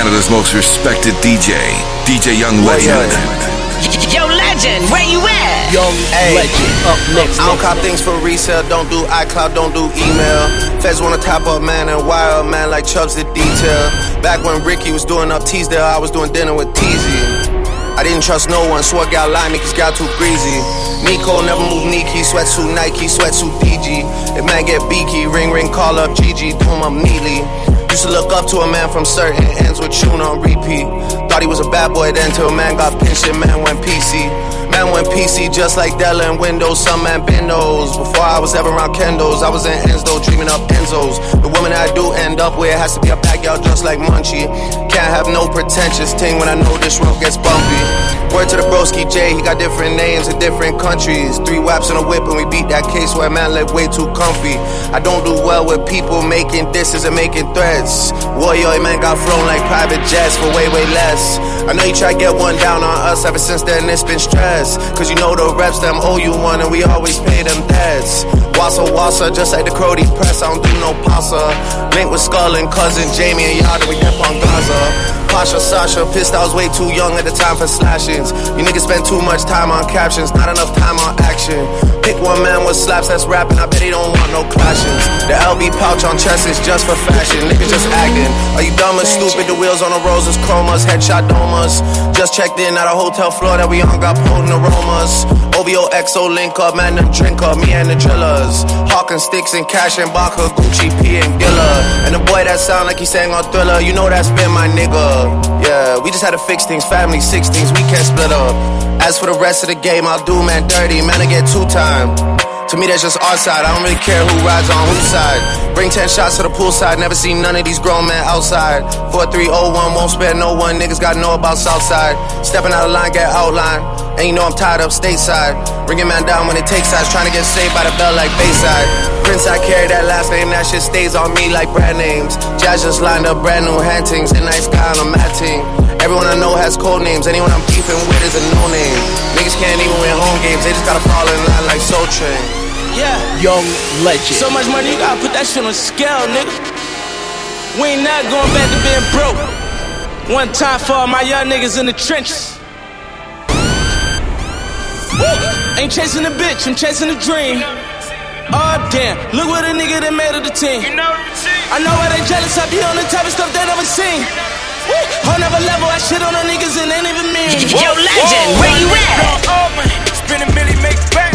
Canada's most respected DJ, DJ Young Legend. Yo, Legend, where you at? Young Hey. Legend. Up next. I don't next, cop things for resale, don't do iCloud, don't do email. Feds wanna top up man and wire up man like Chubbs the detail. Back when Ricky was doing up Teasdale, I was doing dinner with Teasy. I didn't trust no one, swore gal lie me cause gal too greasy. Nico never move Nike, Sweat sweatsuit Nike, Sweat sweatsuit DG. If man get beaky, ring ring, call up GG, do him up neatly. Used to look up to a man from certain ends with tune on repeat. Thought he was a bad boy then till a man got pinched and man went PC. Man went PC just like Dell and Windows, some man Bendos. Before I was ever around Kendos, I was in Enzo, dreaming up Enzos. The woman I do end up with has to be a backyard just like Munchie. Can't have no pretentious thing when I know this road gets bumpy. Word to the broski J, he got different names in different countries. Three waps in a whip and we beat that case where man live way too comfy. I don't do well with people making disses and making threats. Warrior man got flown like private jets for way, way less. I know you try to get one down on us ever since then it's been stress. Cause you know the reps them owe you one and we always pay them debts. Wassa wassa, just like the Crody press, I don't do no pasta. Link with Skull and cousin Jamie and Yada, we up on Gaza. Pasha, Sasha, pissed I was way too young at the time for slashings. You niggas spend too much time on captions, not enough time on action. Pick one man with slaps that's rapping, I bet he don't want no clashes. The LB pouch on chest is just for fashion, niggas just acting. Are you dumb and stupid? The wheels on the roses, chromas, headshot domas. Just checked in at a hotel floor that we on, got potent aromas. OVO XO link up, man, them drink up, me and the drillers. Hawking sticks and cash and Baka, Gucci, P and Gilla. And the boy that sound like he sang on Thriller, you know that's been my nigga. Yeah, we just had to fix things, family 16s, we can't split up. As for the rest of the game, I'll do man dirty, man, I get two time. To me, that's just our side. I don't really care who rides on whose side. Bring 10 shots to the poolside. Never seen none of these grown men outside. 4301 won't spare no one. Niggas gotta know about Southside. Stepping out of line, get outline. And you know I'm tired of stateside. Bringing man down when it takes sides. Trying to get saved by the bell like Bayside. Prince, I carry that last name. That shit stays on me like brand names. Jazz just lined up brand new hantings. And nice guy on mat team. Everyone I know has code names. Anyone I'm beefing with is a no name. Niggas can't even win home games. They just gotta fall in line like Soul Train. Yeah. Young Legend. So much money, you gotta put that shit on scale, nigga. We ain't not going back to being broke. One time for all my young niggas in the trenches. Woo! Ain't chasing a bitch, I'm chasing a dream. Oh damn, look what a nigga that made of the team. I know why they jealous, I be on the type of stuff they never seen. Woo! Whole never level, I shit on the niggas and ain't even mean. Yo, Legend, where you at? Old money, a million, make back.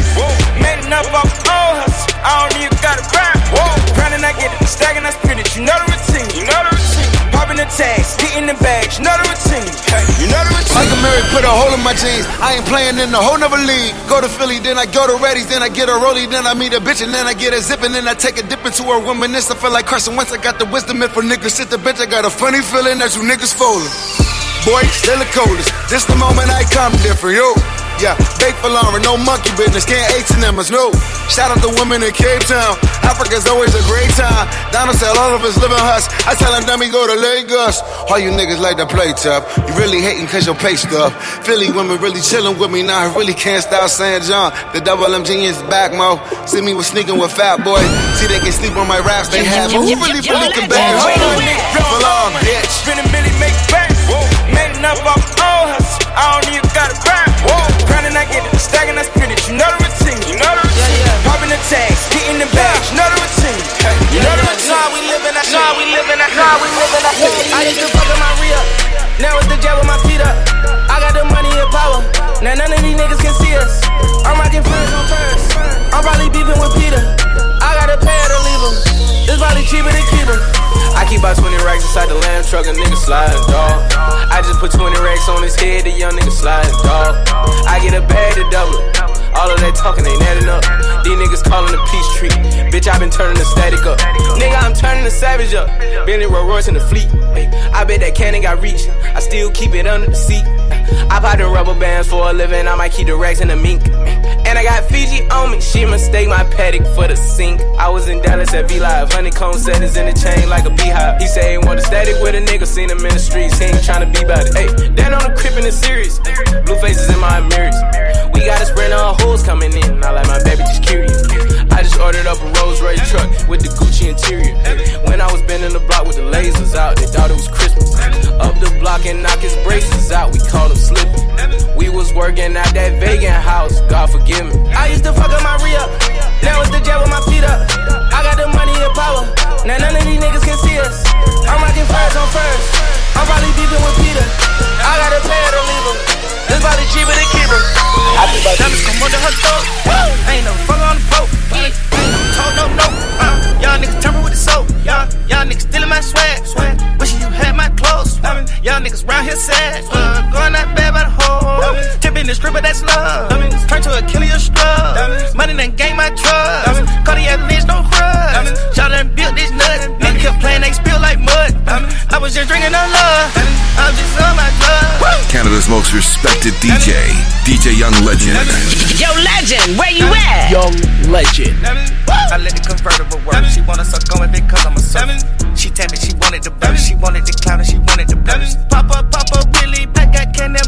Made enough off old hustle. I don't even gotta grind. Grinding, I get it. Stacking, I spend it. You know the routine. You know the routine. Popping the tags, getting the bags. You know the routine. Hey, you know the routine. Michael Murray put a hole in my jeans. I ain't playing in a whole nother league. Go to Philly, then I go to Reddy's, then I get a rollie, then I meet a bitch, and then I get a zip, and then I take a dip into her reminisce. I feel like Carson Wentz. I got the wisdom if for niggas shit the bitch. I got a funny feeling that you niggas falling. Boy, still the coldest. This the moment I come different, yo. Yeah, bake for Lauren, no monkey business, can't H&M us, no. Shout out to women in Cape Town. Africa's always a great time. Donald said all of us living in huts. I tell him, dummy, go to Lagos. All you niggas like to play tough. You really hating cause your pay stuff. Philly women really chilling with me now. I really can't stop saying John. The double M genius back, mo. See me with sneaking with Fat Boy. See they can sleep on my raps, they have. But who really really can bang? Hold on, for bitch. Inside the lamb truck, a nigga sliding, dog. I just put 20 racks on his head, the young nigga sliding, dog. I get a bag to double. All of that talking ain't adding up. These niggas calling the peace tree. Bitch, I been turning the static up. Nigga, I'm turning the savage up. Bentley Rolls Royce in the fleet. I bet that cannon got reach. I still keep it under the seat. I pop the rubber bands for a living. I might keep the racks in the mink. And I got Fiji on me. She mistake my paddock for the sink. I was in Dallas at V Live. Honeycomb settings in the chain like a beehive. He say he want a static with a nigga. Seen him in the streets. He ain't tryna be about it. Hey, that on the crib in the series. Blue faces in my mirrors. We got a sprint on hoes coming in. I like my baby just curious. I just ordered up a Rolls Royce truck with the Gucci interior. When I was bending the block with the lasers out, they thought it was Christmas. Up the block and knock his braces out. We call him slipping. Big in house, God forgive me. I used to fuck up my re. Now it's the jet with my feet up. I got the money and power. Now none of these niggas can see us. I'm rocking furs on first, I'm probably beefing with Peter. I got a pay her to leave him. This body cheaper than keeper. Diamonds come under her throat. Ain't no fuck on the boat. Ain't no no, no. Uh, y'all niggas tamper with the soap. Y'all, y'all niggas stealing my swag. swag. Wishing you had my clothes. Y'all niggas round here sad. Uh, going out bad by the hole. Tipping the stripper, that's love. Turn to a killer, you strug. Money done gain my trust. Cardiac lynch, don't crush. Y'all done built this nut. Nigga kept playing, they spill like mud. I was just drinking on love. Drugs. Most respected DJ, DJ Young Legend. Yo, legend, where you at? Young legend. I let the convertible work. She wanna suck on it because I'm a son. She tell me she wanted the burst. She wanted the clown and she wanted the burst. Papa, Papa, Willie, I got cannons, I got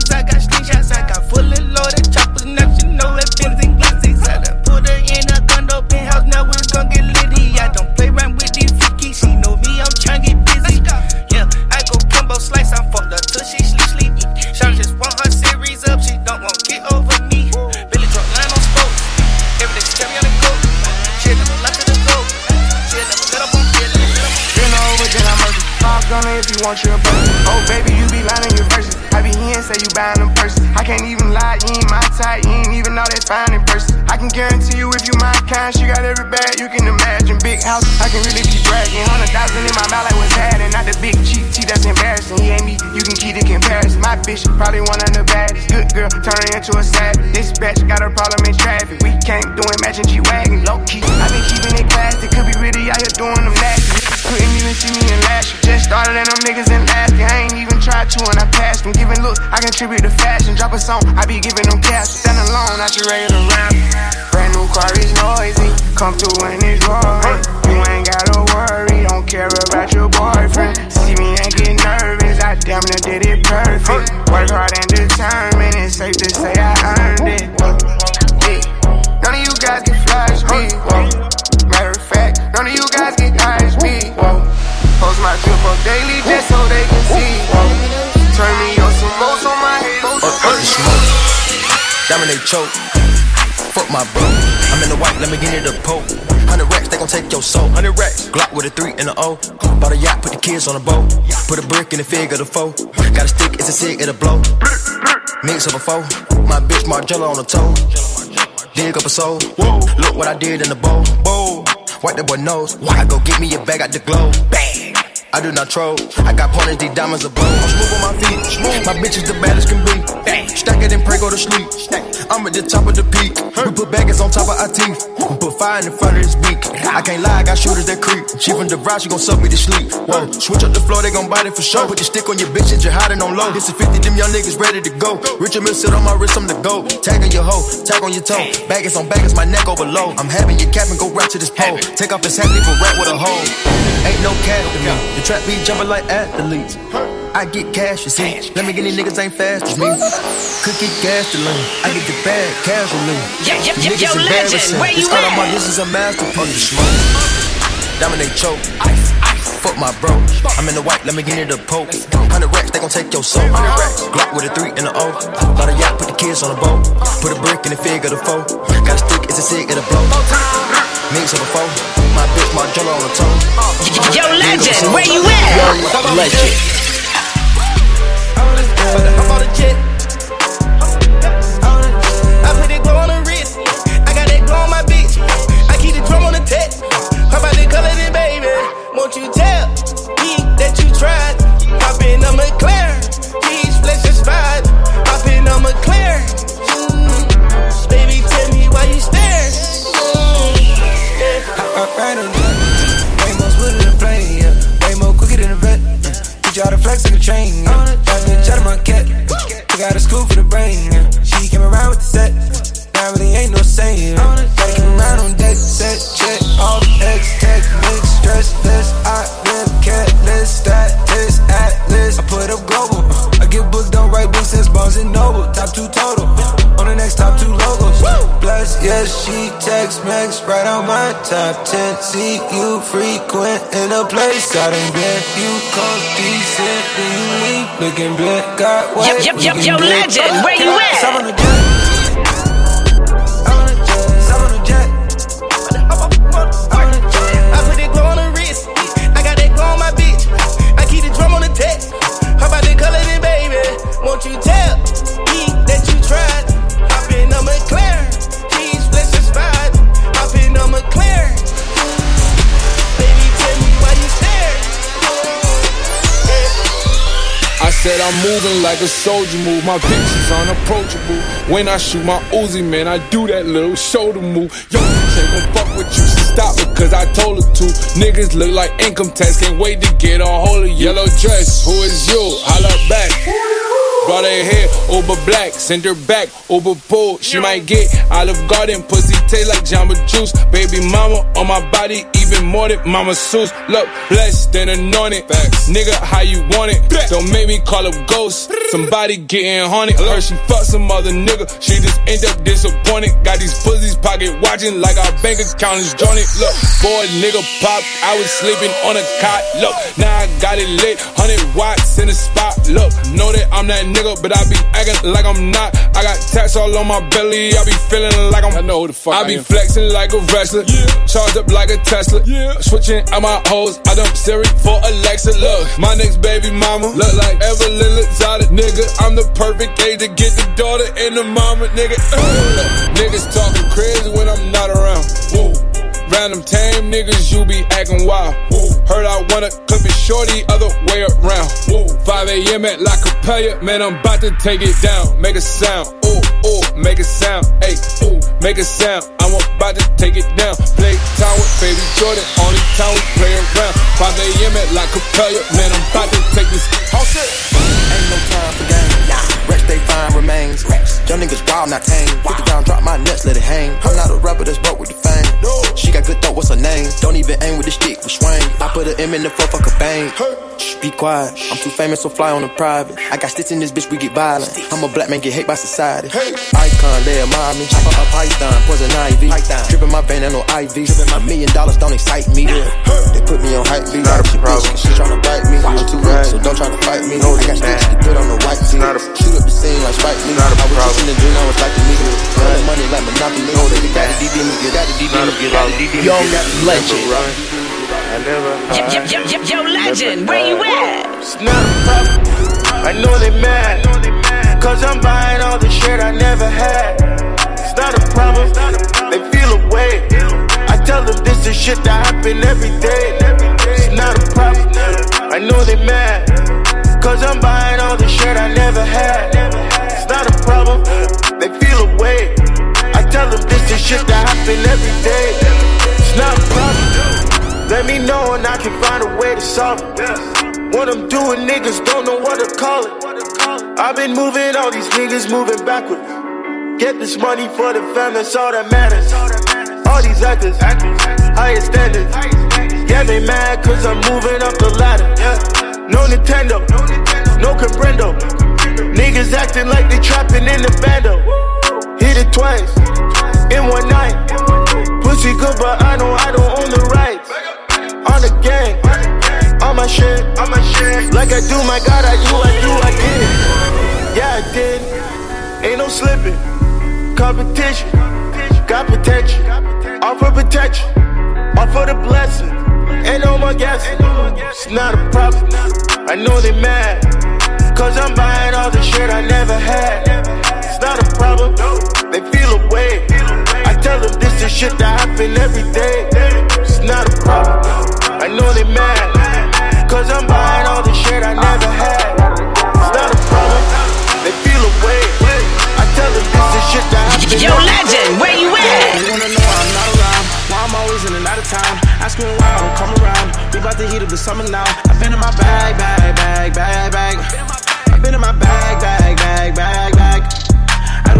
kind, she got every bag you can imagine. Big house, I can really be bragging. Hundred thousand in my mouth like what's happening. Not the big cheap T, that's embarrassing. He ain't me, you can keep the comparison. My bitch, probably one of the baddest. Good girl, turning into a savage. This bitch got a problem in traffic. We can't do it, matching G-Wagon. Low key, I been keeping it classy. Could be really out here doing them nasty. Couldn't even see me in last year. Just started and them niggas in last. I ain't even tried to and I passed them. Giving looks, I contribute to fashion. Drop a song, I be giving them cash. Stand alone, not your regular round. Brand new car is noisy. Come through and it's roaring. You ain't gotta worry, don't care about your boyfriend. See me and get nervous, I damn near did it perfect. Work hard and determined, it's safe to say I earned it. None of you guys can flash me. None of you guys can eyes me. Whoa. Post my drip up daily just so they can see. Whoa. Turn me on some most on my head. Up the smoke. Dominate choke. Fuck my bro. I'm in the white, let me get it a poke. 100 racks, they gon' take your soul. 100 racks. Glock with a 3 and a O. Bought a yacht, put the kids on a boat. Put a brick in the fig of the foe. Got a stick, it's a cig, it'll blow. Mix up a foe. My bitch Margiela on the toe. Dig up a soul. Look what I did in the bowl. Wipe that boy nose. I go get me a bag out the glow. Bang. I do not troll. I got pointers, these diamonds are blow. I'm smooth on my feet. My bitch is the baddest can be. Stack it and pray, go to sleep. I'm at the top of the peak. We put baggers on top of our teeth. We put fire in front of this beak. I can't lie, I got shooters that creep. She from the ride, she gon' suck me to sleep. Whoa, switch up the floor, they gon' bite it for sure. Put the stick on your bitch and you're hiding on low. This is 50, them young niggas ready to go. Richard Mill sit on my wrist, I'm the go. Tag on your hoe, tag on your toe. Baggers on baggers, my neck over low. I'm having your cap and go right to this pole. Take off his hat, leave a rat with a hole. Ain't no cat to me. The trap be jumping like athletes. I get cash, you see. Let me get these niggas ain't fast as me. Get gasoline. I get the bag casually. Yo, yo, Niggas yo, legend, where you This on my at? this is a masterpiece. Dominate choke. Fuck my bro. I'm in the white, let me get it a poke. 100 racks, they gon' take your soul. 100 uh-huh. racks. Glock with a 3 and a O. Bought a yacht, put the kids on a boat. Put a brick in the fig of the foe. Got a stick, it's a cig, it'll blow. Mix of a foe. My bitch Margiela on the toe. Yo, legend, where you at? Yo, legend. I'm on the jet. I put that glow on the wrist. I got that glow on my bitch. I keep the drum on the tech. How about the color then, baby? Won't you tell me that you tried? Hop in a McLaren. These flesh is fine. Yeah. I ride on that. Way more smoother than a plane, yeah. Way more quicker than a vet. Teach how to flex like a train, yeah. That bitch out of my cat. Took out of school for the brain, yeah. She came around with the set. Now really ain't no saying. Yeah. Gotta keep around on deck, set, check, off, X, tech, mix, stress, list. I live careless, status, atlas. I put up global. I get booked, don't write books since Barnes and Noble. Top two total. Bless, yes, she text Max right on my top 10. See you frequent in a place I done been. You come decent, then you leave looking black. Got white, yo, yo, looking yo, legend, where you at? I'm moving like a soldier move. My bitch is unapproachable. When I shoot my Uzi, man, I do that little shoulder move. Yo, ain't gon' fuck with you. She stop it cause I told her to. Niggas look like income tax. Can't wait to get a hold of you. Yellow dress, who is you? Holla back. Brought her hair over black, send her back over pool. She might get Olive Garden, pussy taste like Jamba Juice. Baby mama on my body, even more than Mama Seuss. Look, blessed and anointed. Nigga, how you want it? Don't make me call up ghosts. Somebody getting haunted. Heard she fuck some other nigga. She just end up disappointed. Got these pussies pocket watching like our bank account is jointed. Look, boy, nigga pop. I was sleeping on a cot. Look, now I got it lit. 100 watts in the spot. Look, know that I'm that nigga, but I be acting like I'm not. I got tats all on my belly. I be feeling like I'm. I know who the fuck I, be flexing like a wrestler. Yeah. Charged up like a Tesla. Yeah. Switching out my hoes. I dump Siri for Alexa. Look, my next baby mama look like Evelyn Lozada. Nigga, I'm the perfect age to get the daughter and the mama. Nigga, niggas talking crazy when I'm not around. Random tame niggas, you be acting wild. Woo. Heard I wanna clip it shorty, other way around. Woo. 5 a.m. at La Capella, man, I'm about to take it down. Make a sound, ooh, ooh, make a sound, ayy, ooh, make a sound. I'm about to take it down. Play time with baby Jordan, only time we play around. 5 a.m. at La Capella, man, I'm about to take this. All set. Ain't no time for games. Rex, they find remains. Young niggas wild, not tame. Put the ground, drop my nuts, let it hang. I'm not a rapper that's broke with the fame. She got good thought, what's her name? Don't even aim with the stick, we swing. I put an M in the fuck, fuck a bang. Shh, be quiet. I'm too famous, so fly on the private. I got stitch in this bitch, we get violent. I'm a black man, get hate by society. Hey. Icon, they admire me. Chop up a python, poison ivy. Dripping my vein, and no IV. A million dollars don't excite me. They put me on hype beat. Not a problem. She tryna bite me. I'm too weak, so don't try to fight me. No, I got stitch to put on the white tee. Shoot up the scene like Spike Lee. I was just in the dream, I was like the nigga. Running money like Monopoly. Oh, they got the DD, me get out the DD, get out the DD. Young legend. Yo, yo, yo, yo, yo, legend, where you at? A problem. I know they mad. Cause I'm buying all the shit I never had. It's not a problem. They feel away. I tell them this is shit that happen every day. It's not a problem. I know they mad. Cause I'm buying all the shit I never had. It's not a problem. They feel away. I tell them this is shit that happen every day. It's not a problem. Let me know and I can find a way to solve it. What I'm doing, niggas don't know what to call it. I've been moving, all these niggas moving backwards. Get this money for the fam, that's all that matters. All these actors, higher standards. Yeah, they mad cause I'm moving up the ladder. No Nintendo, no comprendo. Niggas acting like they trapping in the bando. Hit it twice, in one night. Pussy good, but I know I don't own the rights. On the gang, on my shit, on my shit. Like I do, my God, I do, I do, I did. Yeah, I did. Ain't no slipping. Competition, got protection. Offer protection, offer the blessing. Ain't no more guessing. It's not a problem. I know they mad. Cause I'm buying all the shit I never had. It's not a problem. They feel away. I tell them this is shit that happen every day. It's not a problem. I know they mad. Cause I'm buying all the shit I never had. It's not a problem. They feel away. I tell them this is shit that happen Yo, legend, where you at? They wanna know I'm not around. Why I'm always in and out of town. Asking why I don't come around. We about to heat up the summer now. I've been in my bag, bag, bag, bag, bag. I've been in my bag, bag, bag, bag, bag.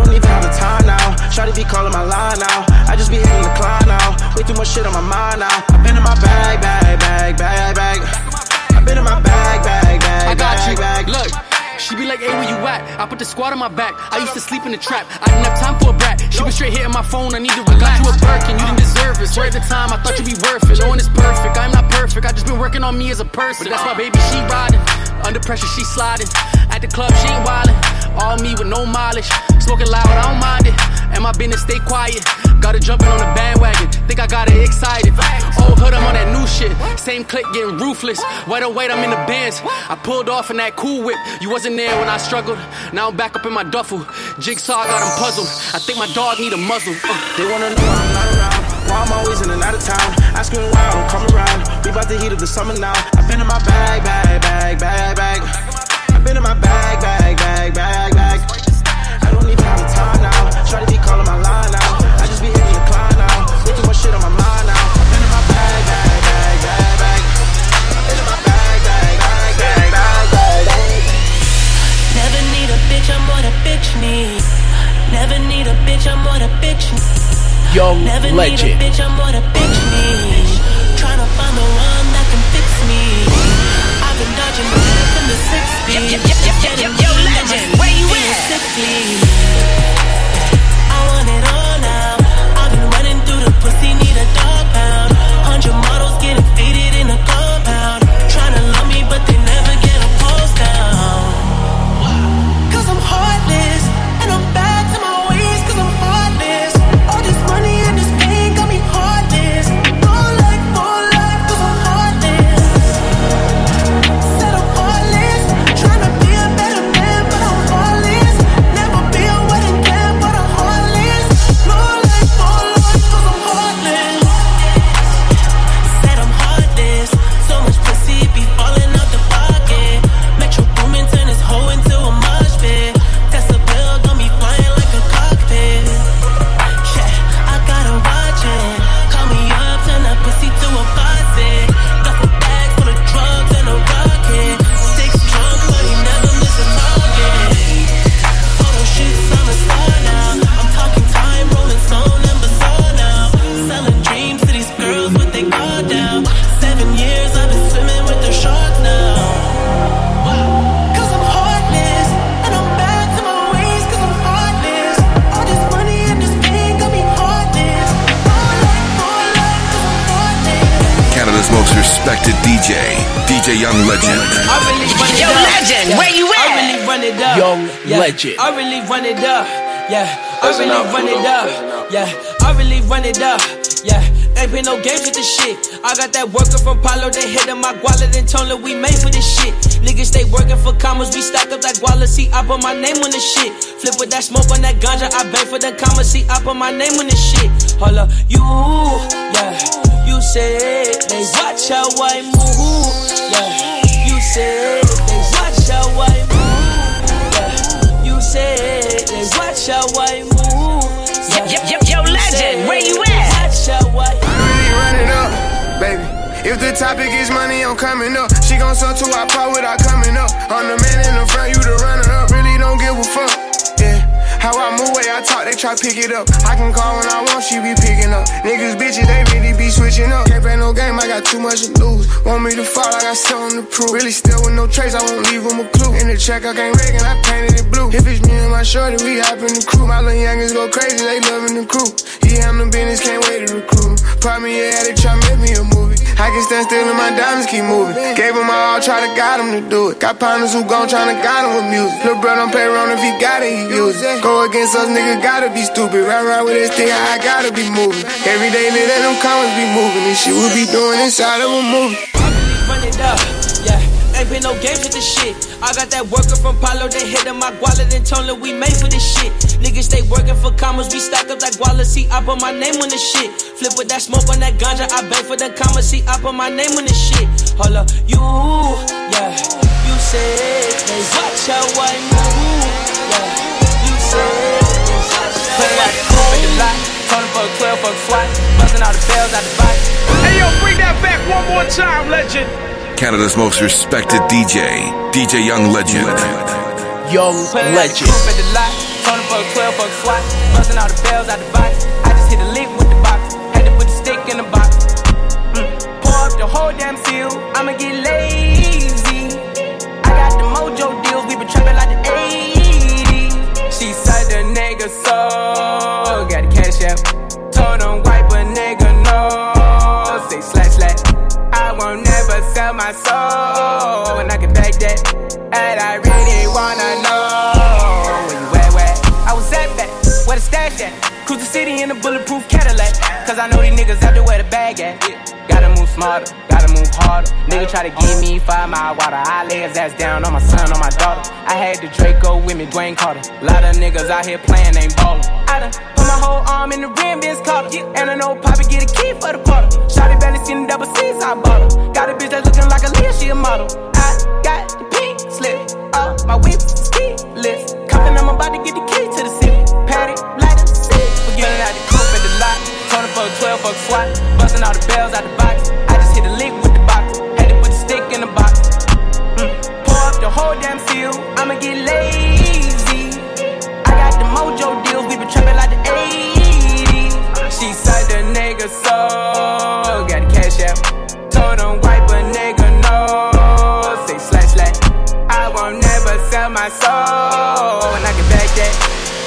I don't even have the time now. Shawty be calling my line now. I just be hitting the climb now. Way too much shit on my mind now. I've been in my bag, bag, bag, bag, bag. I've been in my bag, bag, bag, I got bag, you. bag. Look, she be like, hey, where you at? I put the squad on my back. I used to sleep in the trap. I didn't have time for a brat. She was straight hitting my phone. I need to relax. I got you a Birkin. You didn't deserve it. Swear at the time, I thought you'd be worth it. No one is perfect. I'm not perfect. I just been working on me as a person. But that's my baby. She riding. Under pressure, she sliding. At the club, she ain't wildin'. All me with no mileage. Smoking loud, I don't mind it. And my business stay quiet. Gotta jumping on the bandwagon. Think I got it excited. Old hood, I'm on that new shit. Same click, getting ruthless. Wait, oh, wait, I'm in the bands. I pulled off in that cool whip. You wasn't there when I struggled. Now I'm back up in my duffel. Jigsaw got him puzzled. I think my dog need a muzzle. Uh. They wanna know why I'm not around. Why I'm always in and out of town. I don't come around. We about to heat up the summer now. I've been in my bag, bag, bag, bag, bag. I've been in my bag, bag, bag, bag, bag. I don't even have the time now. Try to be calling my line now. I just be hitting the climb now. Way too much shit on my mind now. I've been in my bag, bag, bag, bag, bag. Been in my bag, bag, bag, bag, bag, bag, bag. Never need a bitch, I'm what a bitch need. Never need a bitch, I'm what a bitch need. Young Never legend. need a bitch, I'm what a bitch need. Tryna find the one that can fix me. I've been dodging death in the six. Yo, yo, yo, yo, yo, yo, legend, where you at? Most respected DJ, DJ Young Legend. I really run it Yo, up. legend, yeah. where you I at? really run it up. Young yeah. legend. I really run it up. Yeah. I really up, run it up. Yeah. I really run it up. Yeah. Ain't been no games with this shit. I got that worker from Palo, they hit in my wallet and told her we made for this shit. Niggas stay working for commas, we stack up that wallet. See, I put my name on this shit. Flip with that smoke on that ganja, I bang for the commas. See, I put my name on this shit. Hold up, you, yeah. You say they watch how I move. Yeah. You say topic is money, I'm coming up. She gon' sell to our part without coming up. I'm the man in the front, you the runner up. Really don't give a fuck. Yeah. How I move, way I talk, they try pick it up. I can call when I want, she be picking up. Niggas, bitches, they really be switching up. Can't play no game, I got too much to lose. Want me to fall, I got something to prove. Really still with no trace, I won't leave them a clue. In the check, I can't and I painted it blue. If it's me and my shorty, we hop in the crew. My little youngins go crazy, they loving the crew. Yeah, I'm the business, can't wait to recruit. Probably, yeah, they try make me a movie. I can stand still and my diamonds keep moving. Gave them my all, try to guide them to do it. Got partners who gon' tryna guide them with music. Lil' bro don't play around if he got it, he use it. Go against us, nigga, gotta be stupid. Ride around with this thing, I gotta be moving. Every day, let them comments be moving. This shit we be doing inside of a movie. run it up. Yeah, ain't been no games with this shit. I got that worker from Palo, they hit in my wallet and told her we made for this shit. Niggas stay working for commas, we stack up that wallet. See, I put my name on this shit. Flip with that smoke on that ganja, I bang for the commas. See, I put my name on this shit. Hold up, you, yeah, you say they watch how I move. Yeah, you say they watch how Play I out the coupe at. Told him for a 12 for a swat. Buzzing all the bells out the box. Hey, yo, bring that back one more time, legend. Canada's most respected DJ, DJ Young Legend. Young Play out the legend. coupe at the lot. Told him for a 12 for swat. Buzzing all the bells out the box. I just hit a lick with the box. Had to put the stick in the box. Mm. Pour up the whole damn seal. I'ma get lazy. I got the mojo deals. We been trapping like the 80s. She said the nigga so. Got the cash out. Told him sell my soul. And I can back that. And I really wanna know where you at, where? I was at back, where the stash at? Cruise the city in a bulletproof Cadillac. Cause I know these niggas out there where the bag at. Gotta move smarter, harder. Nigga try to give me five mile water. I lay his ass down on my son, on my daughter. I had the Draco with me, Dwayne Carter. Lot of niggas out here playing, ain't ballin'. I done put my whole arm in the rim, Vince Carter. And I know Poppy get a key for the quarter. Shot it, barely seen the double C's, I bought her. Got a bitch that's looking like a Leah, she a model. I got the pink slip up, my whip ski list. Compton, I'm about to get the key to the city. Patty, light up, sit. Forgetting out the coupe at the lot. Told for a 12, fuck SWAT. Bustin' all the bells out the box.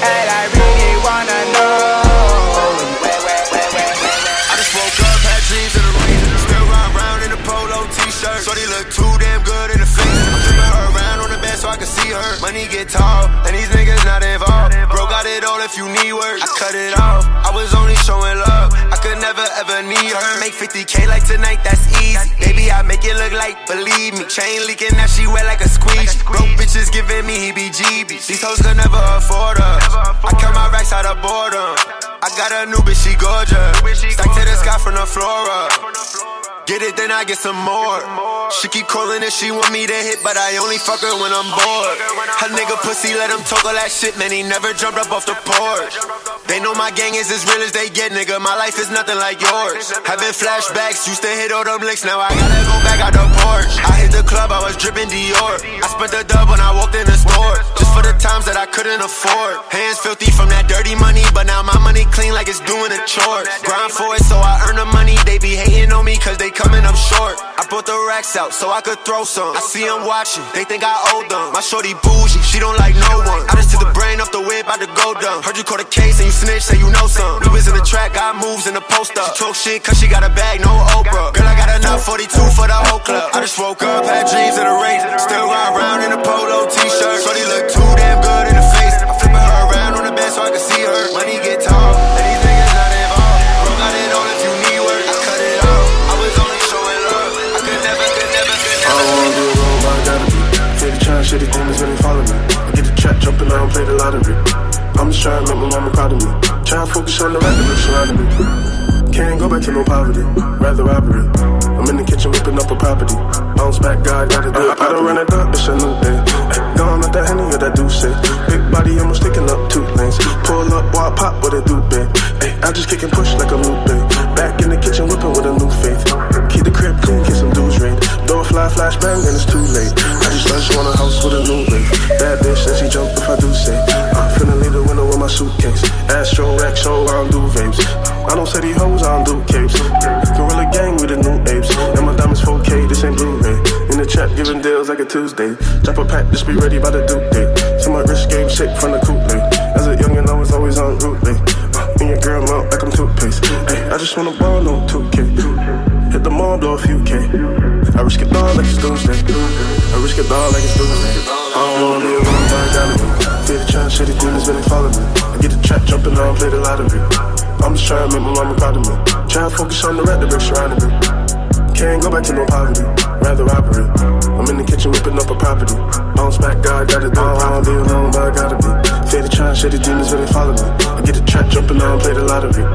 I really wanna know. I just woke up, had dreams in the rain. Still ride in a polo t-shirt. Look too damn good in the face. I'm her around on the bed so I can see her. Money get tall, and these niggas not involved. If you need work. I cut it off. I was only showing love. I could never ever need her. Make 50k like tonight, that's easy. Baby, I make it look like, believe me. Chain leaking, now she wet like a squeeze. Broke bitches giving me heebie-jeebies. These hoes could never afford us. I cut my racks out of boredom. I got a new bitch, she gorgeous. Stack to the sky from the floor up. Get it, then I get some more. She keep calling and she want me to hit, but I only fuck her when I'm bored. Her nigga pussy, let him talk all that shit, man. He never jumped up off the porch. They know my gang is as real as they get, nigga. My life is nothing like yours. Having flashbacks, used to hit all them licks, now I gotta go back out the porch. I hit the club, I was dripping Dior. I spent the dub when I walked in the store. Just for the times that I couldn't afford. Hands filthy from that dirty money, but now my money clean like it's doing a chore. Grind for it, so I earn the money. They be hating on me, cause they coming up short. I brought the racks out so I could throw some. I see them watching, they think I owe them. My shorty bougie, she don't like no one. I just took the brain off the whip, about to go dumb. Heard you caught a case and you snitch, say you know some. Was in the track, got moves in the post up. She talk shit cause she got a bag, no Oprah. Girl, I got enough 42 for the whole club. I just woke up, had dreams of the race. Still ride around in a polo t-shirt. Shorty look too damn good in the face. I'm flipping her jumping, I don't play the lottery. I'm just trying to make my mama proud of me. Trying to focus on the right surrounding me. Can't go back to no poverty, rather robbery. I'm in the kitchen whipping up a property. Bounce back, God, gotta do it. I don't run it up, it's a new day. Gone with that henny or that douce. Big body, almost sticking up two lanes. Pull up, while I pop with a dupe. Hey, I just kick and push like a loop. Back in the kitchen whipping with a new faith. Keep the crib clean, get some dudes raid. Door fly, flash bang, and it's These hoes, don't do capes. Gorilla gang with the new apes. And my diamonds 4K, this ain't Blu-ray. In the chat, giving deals like a Tuesday. Drop a pack, just be ready by the due date. So my wrist game shake from the coupe. As a youngin', I was always on route. Late. Uh, me and your girl mount like I'm toothpaste. Hey, I just wanna ball on 2K. Hit the mall, blow a few K. I risk it all like it's Tuesday. I risk it all like it's Tuesday. I don't wanna be alone, but I gotta be. Feel the trying shitty demons when they follow me. I get the trap jumping, don't play the lottery. I'm just trying to make my mama proud of me. Trying to focus on the rat that been surrounding me. Can't go back to no poverty, rather robbery. I'm in the kitchen whipping up a property. Bounce back, God, gotta do it. I don't wanna be alone, but I gotta be. Feel the trying shitty demons when they follow me. I get the trap jumping, I don't play the lottery.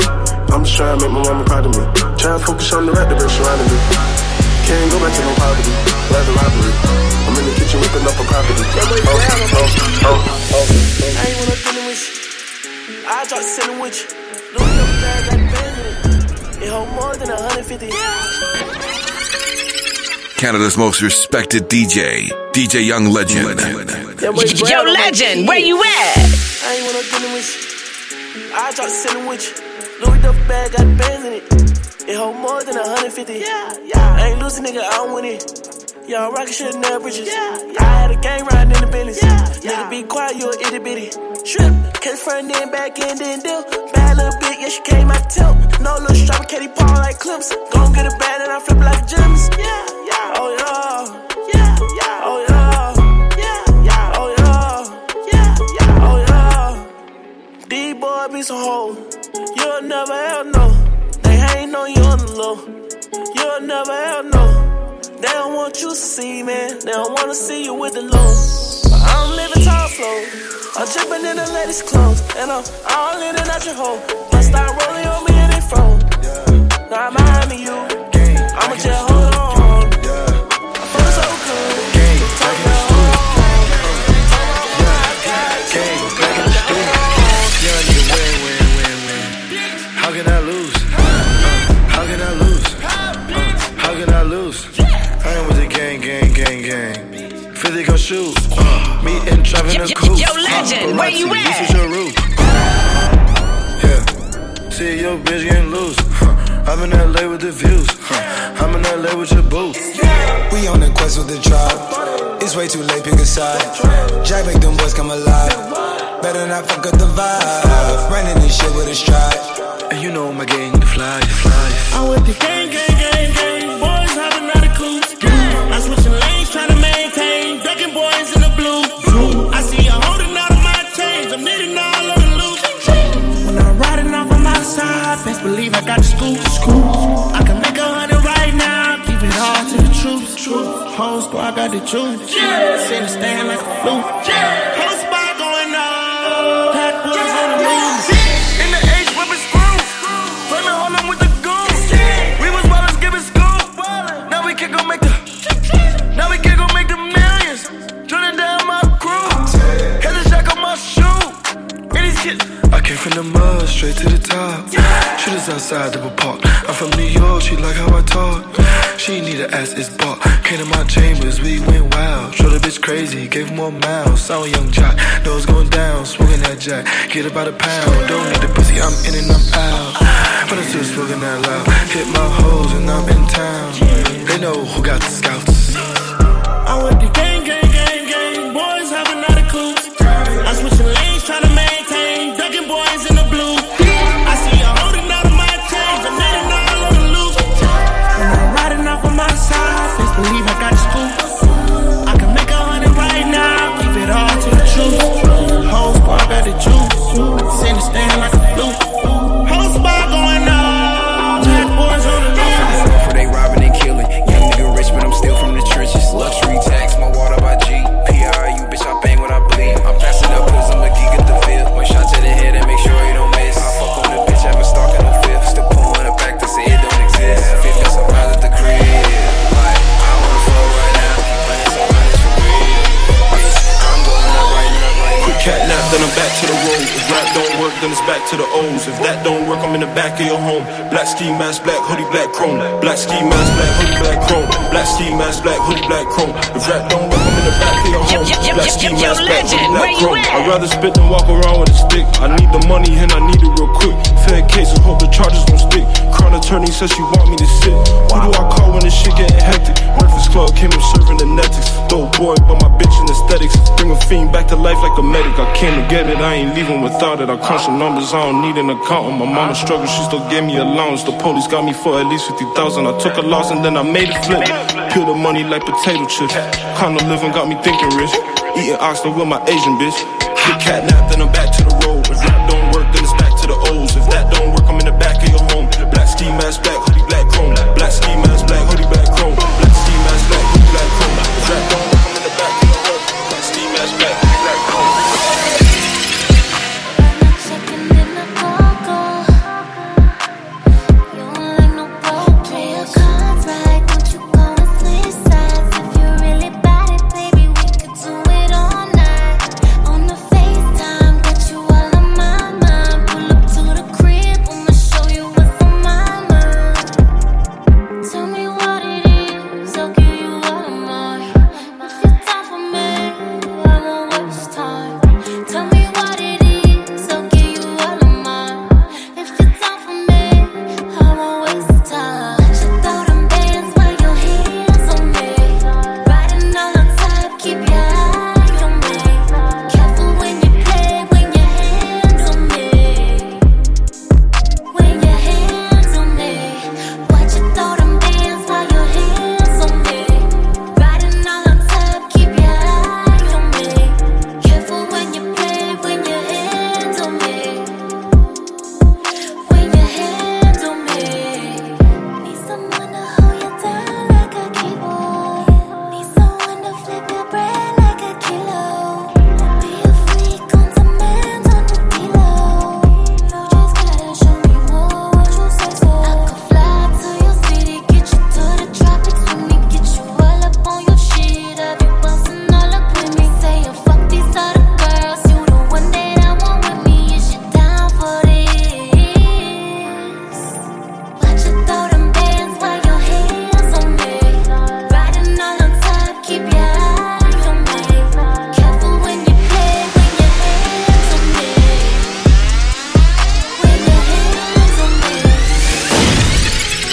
I'm just trying to make my mama proud of me. Trying to focus on the rat that been surrounding me. Can't go back to no poverty, rather robbery. I'm in the kitchen whipping up a property. Oh, oh, oh, oh. I ain't wanna dealing with you. I drop selling with you. Hold more than 150. Canada's most respected DJ, DJ Young Legend. Yo, Yo, legend, where you at? I ain't wanna dealing with you. I drop selling with you. Louis up bag, got the bands in it. It hold more than 150. Yeah, yeah. I ain't losing, nigga, I don't win it. Y'all rockin' shit in their bridges. Yeah, yeah. I had a gang riding in the business. Yeah, yeah. Nigga, be quiet, you a itty bitty. Trip, catch front end, back end, then deal. Bad little bit, yeah, she came out tilt. No little strap, Katy Paul like clips. Gon' get it bad and I flip like gems. Yeah, yeah. Oh, yeah. Yeah, yeah. Oh, yeah. Yeah, yeah. Oh, yeah. Yeah, yeah. Oh, yeah. These boy be so whole. You'll never ever know. They ain't on you on the low. You'll never ever know. They don't want you to see, man. They don't wanna see you with the low. But I'm living tall flow. I'm jumping in the latest clothes, and I'm all in and out your hole. I start rolling on me and they froze. Now I'm behind me, you. I'ma just hold on. I feel so How can I lose? How can I lose? How can I lose? I am with the gang, gang, gang, gang. Feel they gon' shoot and driving a coupe. Yo, legend, where you at? This is your roof. Yeah. See your bitch getting loose. Huh. I'm in LA with the views. Huh. I'm in LA with your boo. We on the quest with the tribe. It's way too late, pick a side. Jack make them boys come alive. Better not fuck up the vibe. Running this shit with a stride. And you know my gang, you fly, you fly. I'm with the gang, gang, gang, gang. Boys hopping out of coops. I'm switching got the scoop. scoop. I can make a hundred right now. Keep it all to the troops. Whole squad got the juice. Sit and stand like a flute. Whole spot going on. Uh, pack boys on the loose. In the H, whipping screw. Flamin' hold on with the goons. We was ballers giving scoop. Now we can go make the. Now we can go make the millions. Turning down my crew. Had the jack on my shoe. And these kids. I came from the mud, straight to the top. Shooters outside the park. I'm from New York, she like how I talk. She need a ass, it's bought. Came to my chambers, we went wild. Showed the bitch crazy, gave more miles. I'm a young jock, nose going down, smoking that jack. Get about a pound, don't need the pussy, I'm in and I'm out. But I'm still smoking that loud. Hit my hoes and I'm in town. They know who got the scouts. I'm with the that don't work, I'm in the back of your home. Black ski mask, black hoodie, black chrome. Black ski mask, black hoodie, black chrome. Black ski mask, black hoodie, black chrome. If rap don't work, I'm in the back of your home. Black ski mask, black hoodie, black chrome. I'd rather spit than walk around with a stick. I need the money and I need it real quick. Fed cases, hope the charges won't stick. Crown attorney says she want me to sit. Who do I call when this shit getting hectic? Breakfast Club came up serving the netics. Dope boy, but my bitch in aesthetics. Bring a fiend back to life like a medic. I came to get it, I ain't leaving without it. I crunch the numbers, I don't need an accountant. My mama struggled, she still gave me allowance. The police got me for at least 50,000. I took a loss and then I made it flip. Peel the money like potato chips. Kind of living got me thinking rich. Eating oxtail with my Asian bitch. Get catnapped, then I'm back to the road. If rap don't work, then it's back to the O's. If that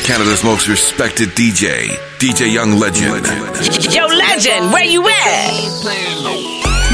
Chicago's most respected DJ, DJ Young Legend. Yo, legend, where you at?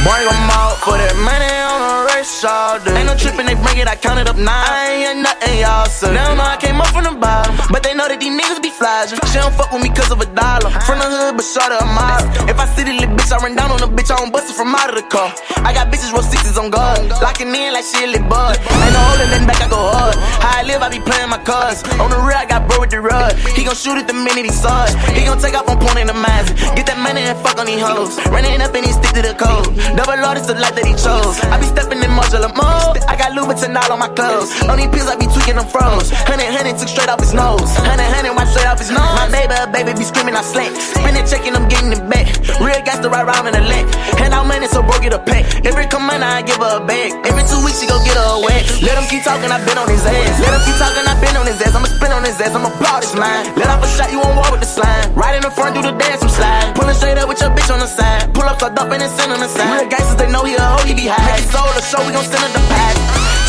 Bring them out for that money day. Ain't no tripping, they bring it, I count it up nine. I ain't nothing, y'all. They don't know I came up from the bottom, but they know that these niggas be flashing. She don't fuck with me cause of a dollar. From the hood, but short of a mile. If I see the little bitch, I run down on the bitch, I don't bust it from out of the car. I got bitches roll sixes on guard, locking in like shit lit bud. Ain't no holding nothing back, I go hard. How I live, I be playing my cards. On the rear, I got bro with the rod. He gon' shoot it the minute he saw it. He gon' take off on point in the mask. Get that money and fuck on these hoes. Running up and he stick to the code. Double R, is the life that he chose. I be stepping in modular mode. I got Louboutin all on my clothes. On these pills, I be tweaking them froze. Hundred, hundred took straight off his nose. Hundred, hundred wipe straight off his nose. My neighbor, baby be screaming, I slant. Spinning, checking, I'm getting it back. Real gas to ride around in the leg. Hand out money, so bro get a pack. Every come money, I give her a bag. Every two weeks, she go get her a wet. Let him keep talking, I been on his ass. Let him keep talking, I been on his ass. I'ma spin on his ass, I'ma blow this line. Let off a shot, you won't walk with the slime. Right in the front, do the dance, I'm slide. Pulling straight up with your bitch on the side. Pull up, start dumping and send on the side. Real gangsters, they know he a hoe, he be high. Make it sold a show, we gon' send her the pack.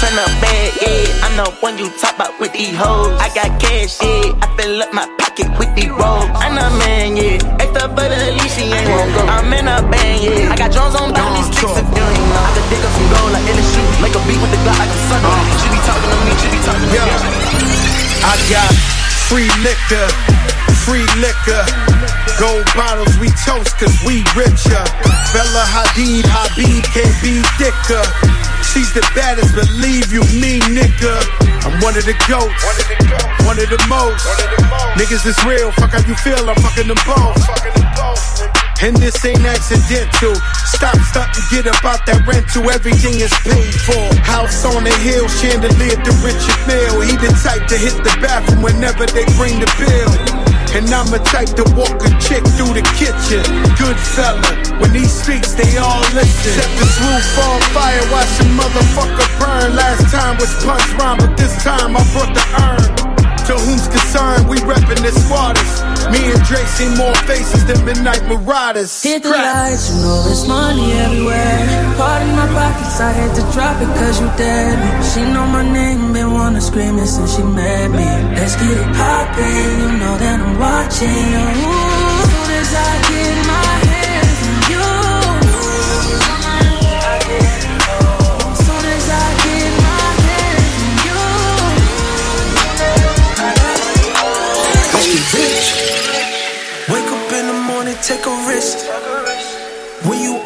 Turn up bad, yeah. I'm the one you talk about with these hoes. I got cash, yeah. I fill up my pocket with these rolls. I'm the man, yeah. Extra for the leash, she ain't won't go. I'm in a band, yeah. I got drones on bound these sticks if you ain't know. I could dig up some gold like LSU. Make a beat with the Glock like I'm Sunday. Uh. She be talking to me, she be talking to me. I got free liquor, free liquor. Gold bottles, we toast cause we richer. Bella Hadid, Habib can't be thicker. She's the baddest, believe you me, nigga. I'm one of the goats, one of the most. Niggas is real, fuck how you feel, I'm fucking them both. And this ain't accidental. Stop, stop, and get about that rental. Everything is paid for. House on the hill, chandelier to Richard Mille. He the type to hit the bathroom whenever they bring the bill. And I'm the type to walk a chick through the kitchen. Good fella. When these streets they all listen. Set this roof on fire, watch the motherfucker burn. Last time was punch rhyme, but this time I brought the urn. To whom's concerned, we reppin' the squatters. Me and Dre see more faces than midnight marauders. Hit the lights, you know there's money everywhere. Part in my pockets, I had to drop it cause you dead. She know my name, been wanna scream it since she met me. Let's get it poppin', you know that I'm watching. Ooh,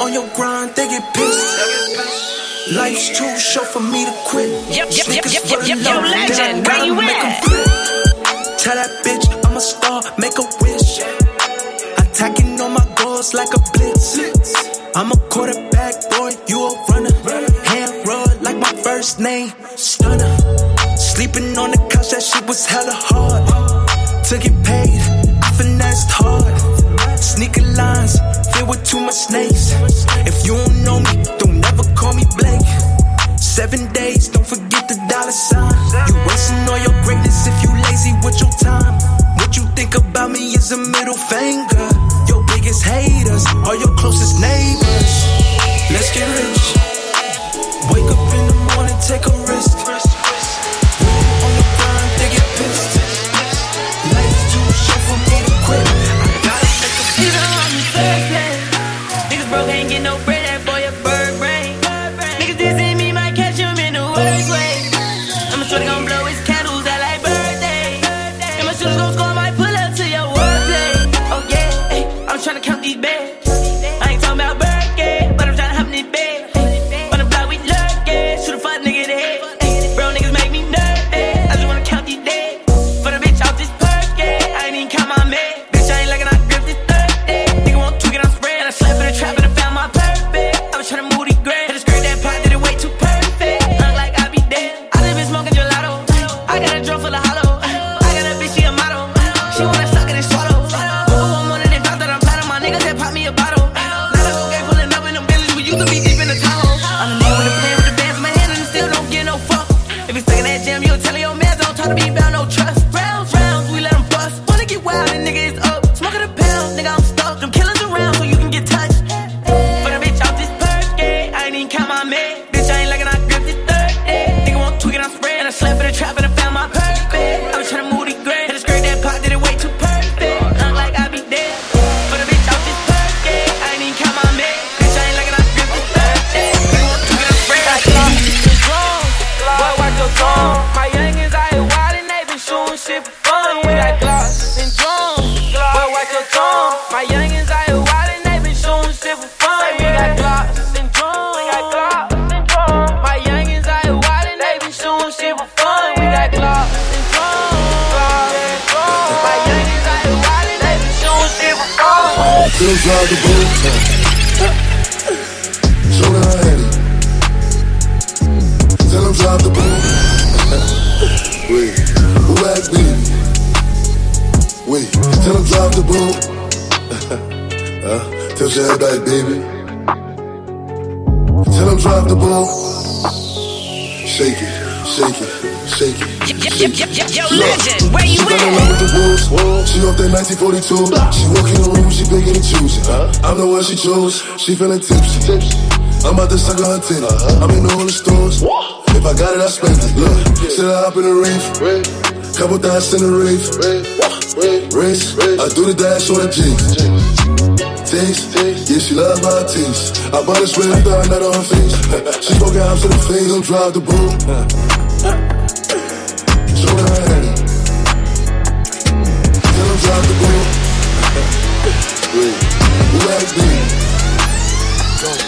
on your grind, they get pissed. Life's too short for me to quit. Yep, yep, yep, for yep, yep, yo, legend, where you at? Tell that bitch I'm a star, make a wish. Attacking on my goals like a blitz. I'm a quarterback, boy, you a runner. Hand run like my first name, stunner. Sleeping on the couch, that shit was hella hard. To get paid, I finessed hard. Sneaker lines filled with too much snakes. If you don't know me, don't never call me Blake. Seven days, don't forget the dollar sign. You wasting all your greatness if you lazy with your time. What you think about me is a middle finger. Your biggest haters are your closest neighbors. Let's get rich. Wake up in the morning, take a him drive the boat. uh, tell your head back, baby. Tell him drive the boat. Shake it, shake it, shake it. Yo, legend, where you she fell in love with the wolves. She off that 1942. She walk in the room, she picking and choosing. I'm the one she chose. She feeling tipsy. I'm about to suck on her titty. I'm in all the stores. If I got it, I spend it. Look, should I hop in the rave? Couple thousand in the rave. Race, I do the dash on the jeans. Taste, yeah, she love my taste. I bought straight after I nut on her face. she smoking out in the face, don't drive the boat. Show her it. Tell him drive the boat. Wait, who asked me?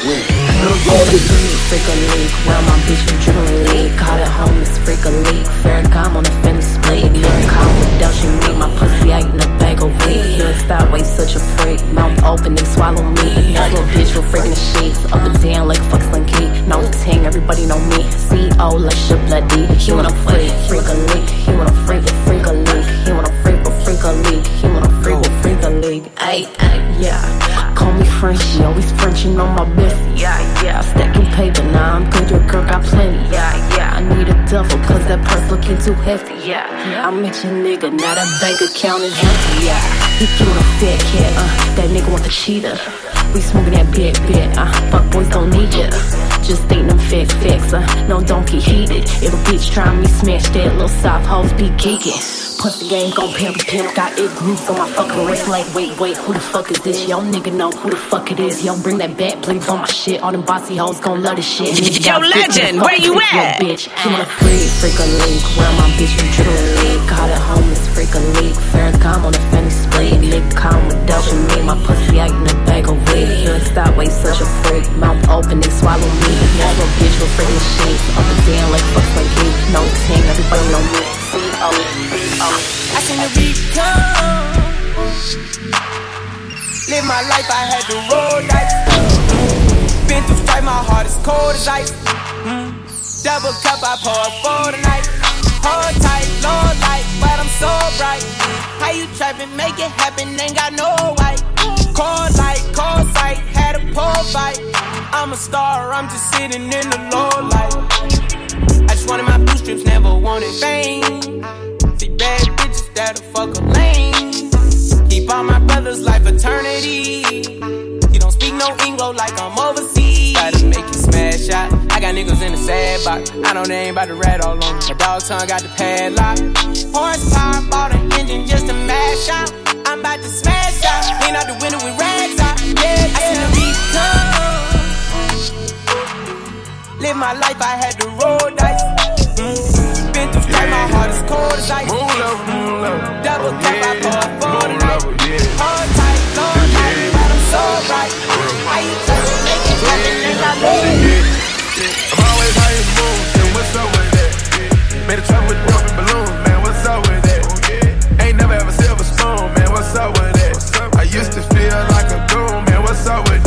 Wait, drive. Freak a leak, well my bitch from Dribbling League Call it home, it's freak a leak. Farrakhan on the fence blade Lyrical without she make my pussy out in a bag of weed. You're a such a freak. Mouth open, they swallow me. That little bitch will freaking the sheets. Up and down like fuck slinky. No ting, everybody know me. CEO like shit bloody He wanna freak, freak a leak. He wanna freak, freak a leak. He wanna freak, but freak a leak. He wanna Ay, ay, yeah. Call me Frenchy, always Frenching on my best Yeah, yeah, stacking paper Now I'm good, your girl got plenty. Yeah, yeah, I need a duffel Cause that purse looking too hefty. Yeah, I'm at your nigga Now that bank account is empty Yeah, he cute a fat cat uh, That nigga want the cheetah. We smoking that big bit, uh, fuck boys don't need ya. Just think them fake facts, uh, no don't get heated. If a bitch try me smash that little soft hoes be geeking. Pussy game gon' pimp pimp, got it grooves on my fucking wrist. Like wait wait, who the fuck is this? Yo nigga know who the fuck it is. Yo bring that back, please on my shit. All them bossy hoes gon' love this shit. Yo, legend, where you at? Yo, bitch, he wanna freak, freak a leak. Where my bitch from Dribbling League. Call it home, it's freak a leak. Farrakhan on the fanny split. Lick calm without you, me. My pussy out in a bag of weed. A stop, way such a freak. Mouth open, they swallow me. Little bitch will freaking shit. Up and down like fuck like geek. No ting, everybody know me. I seen the beat come. Live my life, I had to roll dice. Been through strife, my heart is cold as ice. Mm. Double cup, I pour for tonight. Hold tight, low light, but I'm so bright. How you trapping, make it happen, ain't got no white. Cold light, cold sight, had a pole fight. I'm a star, I'm just sitting in the low light. I just wanted my blue strips, never wanted fame. See bad bitches that'll fuck a lane. Keep all my brothers life eternity. You don't speak no English like I'm overseas. Gotta make you smash out. I got niggas in the sad box. I know they ain't about to rat all on me. My dog tongue got the padlock. Horsepower, bought an engine just to mash out. I'm about to smash out. Lean out the window with rags out. Yeah, yeah. I seen the beat come. Live my life, I had to roll dice. Mm. Been through strife, my heart is cold as ice. Move level, move level. Double tap, I pour for the night. yeah. Hold tight, low light, but I'm so bright. How you trying to make it happen? Ain't got no I'm always high in the moon, and what's up with that? Made a travel with broken balloons, man, what's up with that? Ain't never a silver spoon, man, what's up with that? I used to feel like a goon, man, what's up with that?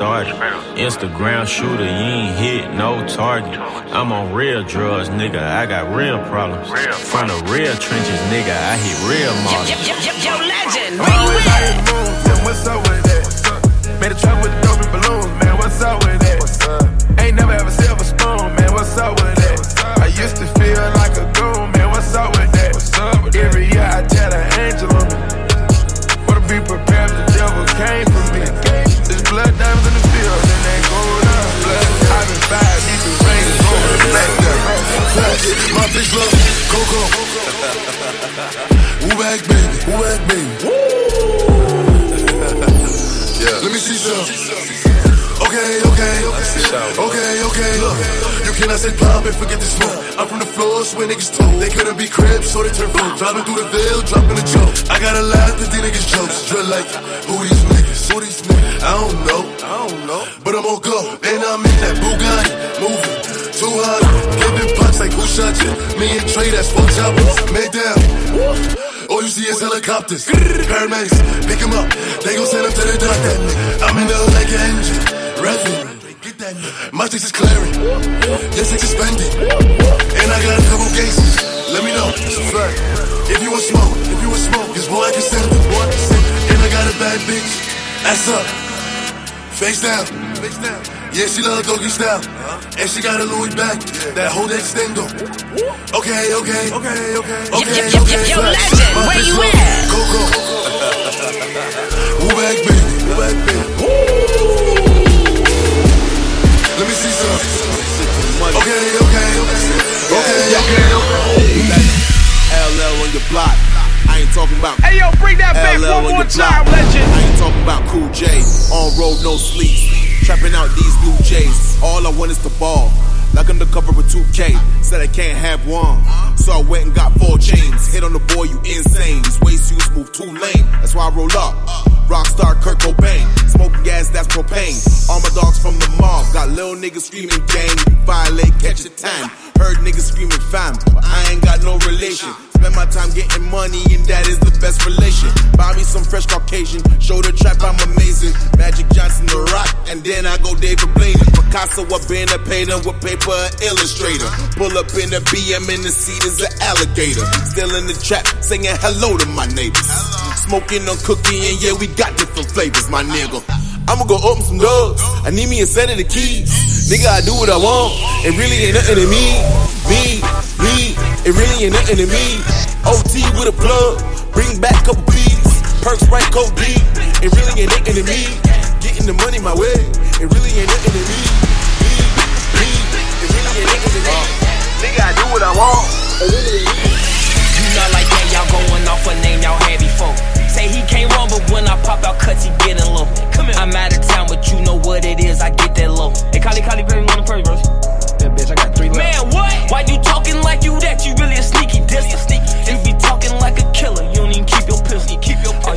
Started. Instagram shooter, you ain't hit no target. I'm on real drugs, nigga, I got real problems. From the real trenches, nigga, I hit real models. Floors where niggas told. They couldn't be cribs, so they turn phone. Driving through the veil, dropping a joke. I gotta laugh at these niggas' jokes. Drill like, who these niggas? Who these niggas? I don't know. I don't know. But I'm on go. And I'm in that Bugatti. Moving. Too hot. Giving punch like who shot you? Me and Trey, that's four choppers. Made down. All you see is helicopters. Paramedics, pick him up. They gon' send him to the doctor. I'm in the like an engine. Revving. My six is clearing. Your six is spending. And I got a couple cases. Let me know. It's a fact. If you want smoke, if you want smoke, cause boy I can send it. Boy I can send it. And I got a bad bitch. Ass up. Face down. Face down. Yeah, she love doggy style. And she got a Louis back. That whole extendo. Okay, okay, okay, okay. Okay, okay. yo, legend, where you at? Coco. Who back, baby? Who back, baby? Me see some. Okay, okay, okay, okay. LL on your block. I ain't talking about. Hey, yo, bring that back LL one on more time, legend. I ain't talking about Cool J. On road, no sleep. Trapping out these blue jays. All I want is the ball. Like undercover with 2K. Said I can't have one. So I went and got four chains. Hit on the boy, you insane. These waist shoes move too lame. That's why I roll up. Rockstar Kurt Cobain. Smoking gas, that's propane. All my dogs from the mob. Got little niggas screaming gang. Violate, catch a time. Heard niggas screaming fam. But I ain't got no relation. Spend my time getting money, and that is the best relation. Buy me some fresh Caucasian, show the trap I'm amazing. Magic Johnson, the rock, and then I go David Blaine. Picasso, a painter with paper an illustrator. Pull up in a BM in the seat is an alligator. Still in the trap, singing hello to my neighbors. Smoking on cookie, and yeah, we got different flavors, my nigga. I'ma go open some doors. I need me a set of the keys. Nigga, I do what I want. It really ain't nothing to me. Me, me. It really ain't nothing to me. OT with a plug. Bring back a couple P's. Perks right cold deep. It really ain't nothing to me. Getting the money my way. It really ain't nothing to me. Me, me. It really ain't nothing to me. Nigga, I do what I want. It really ain't You not like that, y'all going off a name y'all had before. Say he can't run, but when I pop out cuts, he getting low. Come here. I'm out of town, but you know what it is, I get that low. Hey, Kali, Kali, baby, one first verse. That bitch, I got three left. Man, what? Why you talking like you that? You really a sneaky disser. You be talking like a killer, you don't even keep your pistol. Keep your pistol.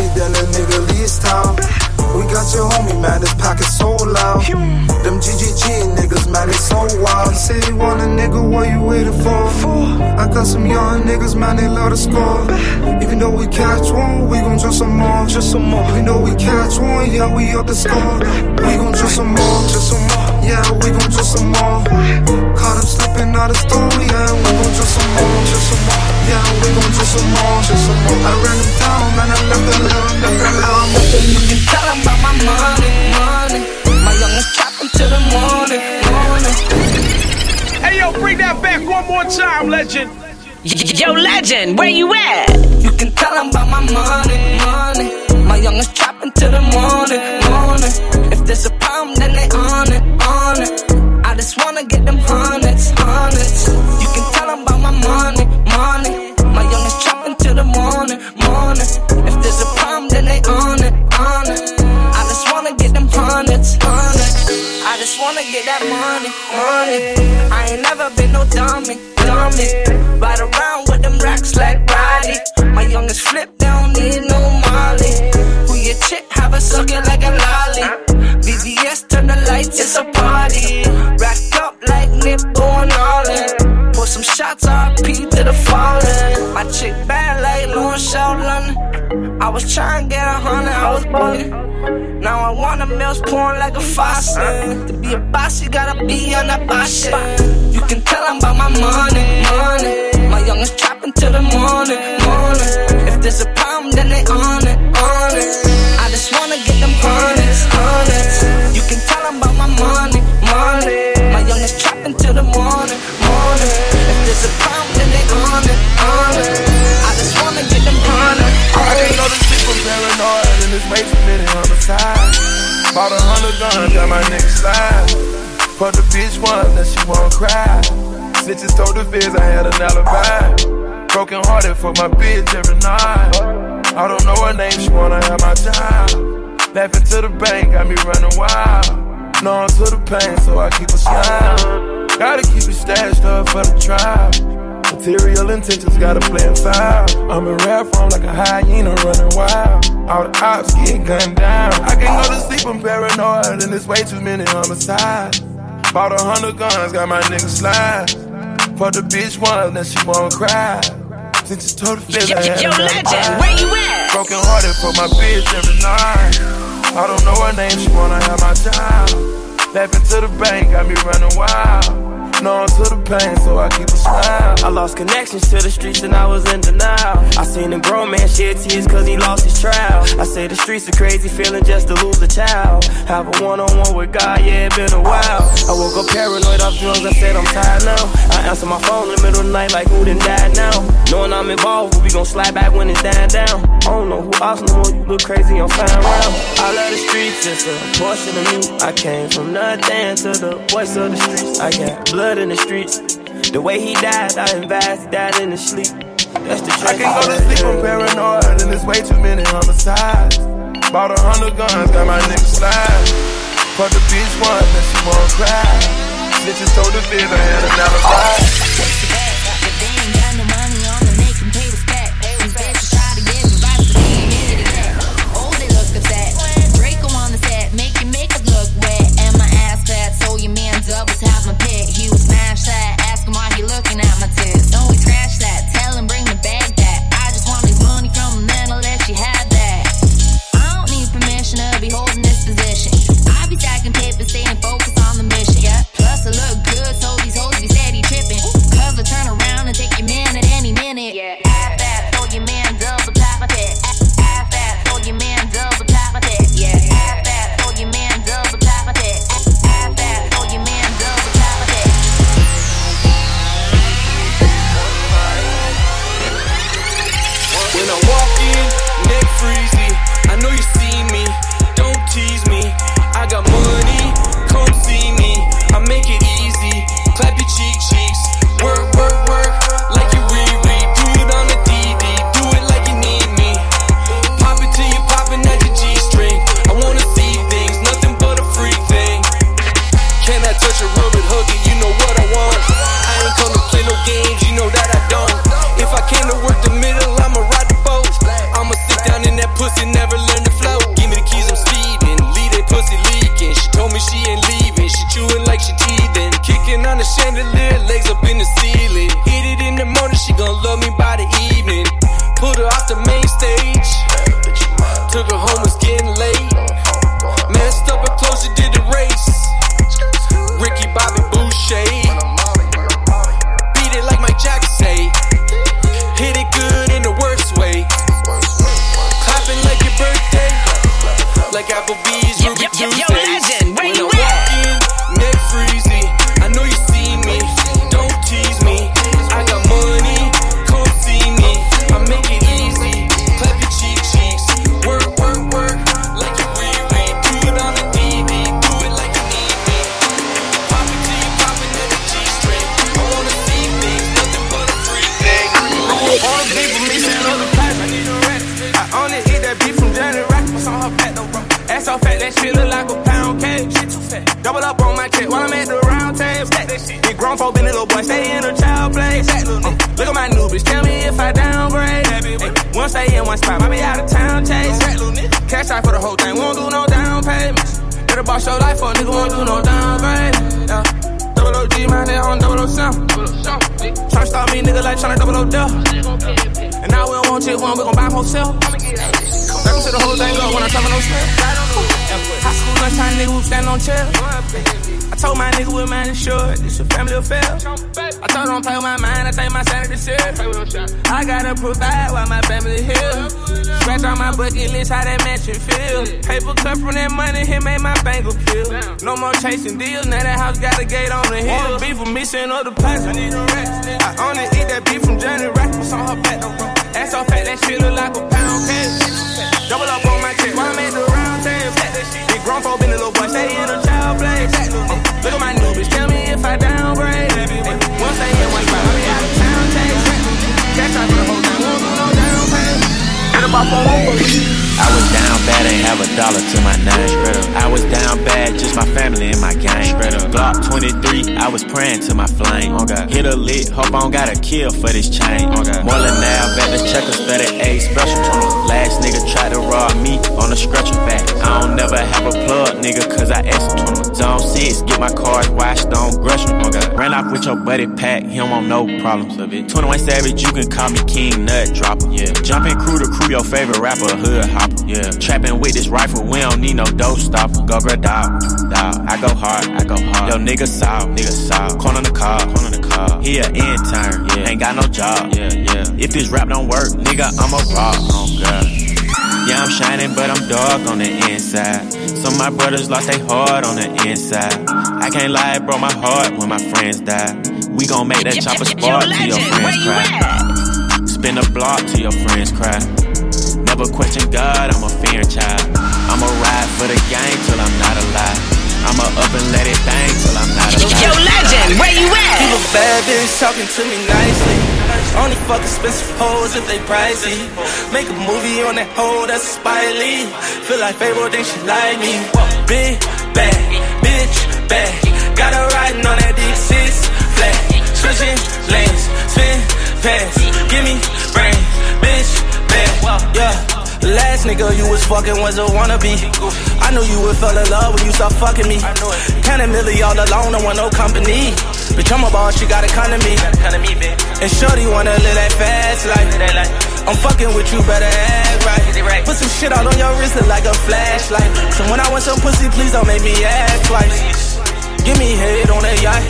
A then a nigga leaves town. We got your homie, man, this pack is so loud. Them GGG niggas, man, they so wild. Say you want a nigga, what you waiting for? I got some young niggas, man, they love to score. Even though we catch one, we gon' do some more. Just some more. Even though we catch one, yeah, we up the score. We gon' do some more, just some more. Yeah, we gon' do some more. Caught him out the store, yeah, we gon' just some more, just some more. Yeah, we gon' just some more, just some more. I ran them down, man, I left a little, left a little. You can tell them about my money, money. My youngest trapping till the morning, morning. Hey yo, bring that back one more time, legend. Yo, legend, where you at? You can tell them about my money, money. My youngest trapping till the morning, morning. If there's a problem, then they on it, on it. I just wanna get them hundreds, hundreds. You can tell them about my money, money. My youngest trapping till the morning, morning. If there's a problem, then they on it, on it. I just wanna get them hundreds, hundreds. I just wanna get that money, money. I ain't never been no dummy, dummy. Ride around with them racks like Roddy. My youngest flip, they don't need no Molly. Who your chick, have a sucking like a lolly. VVS, turn the lights, it's a party. Some shots, RP to the fallen. My chick bad like Lauren Shaw London. I was trying to get a hundred, I was bugging. Now I want a mills pouring like a faucet. To be a boss, you gotta be on that boss shit. You can tell I'm about my money, money. My youngest trapping till the morning, morning. If there's a problem, then they on it, on it. I just wanna get them hundreds, hundreds. You can tell I'm about my money, money. My youngest trapping till the morning, morning. There's a then they on it. I just wanna get them hundreds. I go to sleep, I'm paranoid, and this too many homicides. Bought a hundred guns, got my nigga slide. Fuck the bitch once, then she won't cry. Snitches told the feds I had an alibi. Broken hearted for my bitch every night. I don't know her name, she wanna have my child. Laughing to the bank, got me running wild. Numb to the pain, so I keep a smile. Gotta keep it stashed up for the trial. Material intentions gotta play foul. I'm in rap form like a hyena running wild. All the ops get gunned down. I can't go to sleep, I'm paranoid, and there's way too many homicides. Bought a hundred guns, got my nigga slide. For the bitch once, then she won't cry. Since you told the feds I had Yo, legend, where you at? Broken hearted for my bitch every night. I don't know her name, she wanna have my child. Laughing to the bank, got me running wild. Numb to the pain, so I keep a smile. I lost connections to the streets and I was in denial. I seen a grown man shed tears cause he lost his trial. I say the streets are crazy, feeling just to lose a child. Have a one on one with God, yeah, it been a while. I woke up paranoid off drugs, I said I'm tired now. I answer my phone in the middle of the night like who done died now. Knowing I'm involved, we gon' slide back when it's dying down. I don't know who else no more, you look crazy, I'm fine round. I love the streets, it's a portion of me. I came from nothing to the voice of the streets. I got blood in the streets. The way he died, I he died in his sleep. That's the I can't go to sleep, I'm paranoid, and there's way too many homicides. Bought a hundred guns, got my nigga slide. Fuck the bitch once, then she won't cry. Snitches told the feds I had another alibi. Boss your life a nigga, won't do no downgrade. Yeah. Double OG, my nigga on double O seven. Tryna stop me, nigga, like tryna double O death. And now we don't want shit, one, we gon' buy wholesale. Back to the whole thing up when I talk no smell. High school lunchtime, nigga, we stand on chair. I told my nigga with mine insured, this a family affair. Him don't play with my mind, I take my sanity serious. I gotta provide while my family here. Scratch on my bucket list, how that mansion feel. Paper cut from that money, here made my bank appeal. No more chasing deals, now that house got a gate on the hill. Beef with me, send up the price, I need a rest. I only eat that beef from Johnny Rackles on her back. Ass so fat, that shit look like a pound cake. Double up on my check, while I made the round table. Big grown folk, been a little boy, stay in a child place. Uh, look at my new bitch, tell me if I downgrade. Uh, one stay in one spot, I be out of town, out for the whole thing, won't do no down on I was down bad, ain't have a dollar to my name. I was down bad, just my family and my gang. Glock 23, I was praying to my flame. Hit a lit, hope I don't got a kill for this chain. More than now, bet the checkers better A special. Last nigga tried to rob me on a stretcher back. I don't never have a plug, nigga, cause I asked him. Zone 6, get my cars washed on Gresham. Ran off with your buddy Pack, he don't want no problems of it. 21 Savage, you can call me King Nut Dropper. Yeah. Jumping crew to crew, your favorite rapper, Hood Hopper. Yeah. Trapping with this rifle, we don't need no dope stopper. Go grab dog, dog. I go hard, I go hard. Yo, nigga saw, nigga saw. Corner the car, corner the car. He a intern, yeah. Ain't got no job, yeah, yeah. If this rap don't work, nigga, I'm a rock, oh god. Yeah, I'm shining, but I'm dark on the inside. Some of my brothers lost their heart on the inside. I can't lie, it broke my heart when my friends died. We gon' make that chopper spark till your friends cry. Spin a block till your friends cry. Never question God, I'm a fear child. I'ma ride for the game till I'm not alive. I'ma up and let it bang till I'm not alive. Yo, legend, where you at? Keep a bad bitch talking to me nicely. Only fuck expensive hoes if they pricey. Make a movie on that hoe that's a Spike Lee. Feel like Fable, think she like me. Big bag, bitch bag. Got her riding on that D6 flat. Switching lanes, spin pass. Give me brain, bitch bag. Yeah. The last nigga you was fucking was a wannabe. I knew you would fall in love when you start fucking me. Kinda milli all alone, don't want no company. Bitch, I'm a boss, you got to come to me. And Shorty wanna live that fast life. I'm fucking with you, better act right. Put some shit all on your wrist, look like a flashlight. So when I want some pussy, please don't make me act twice. Give me head on that yacht.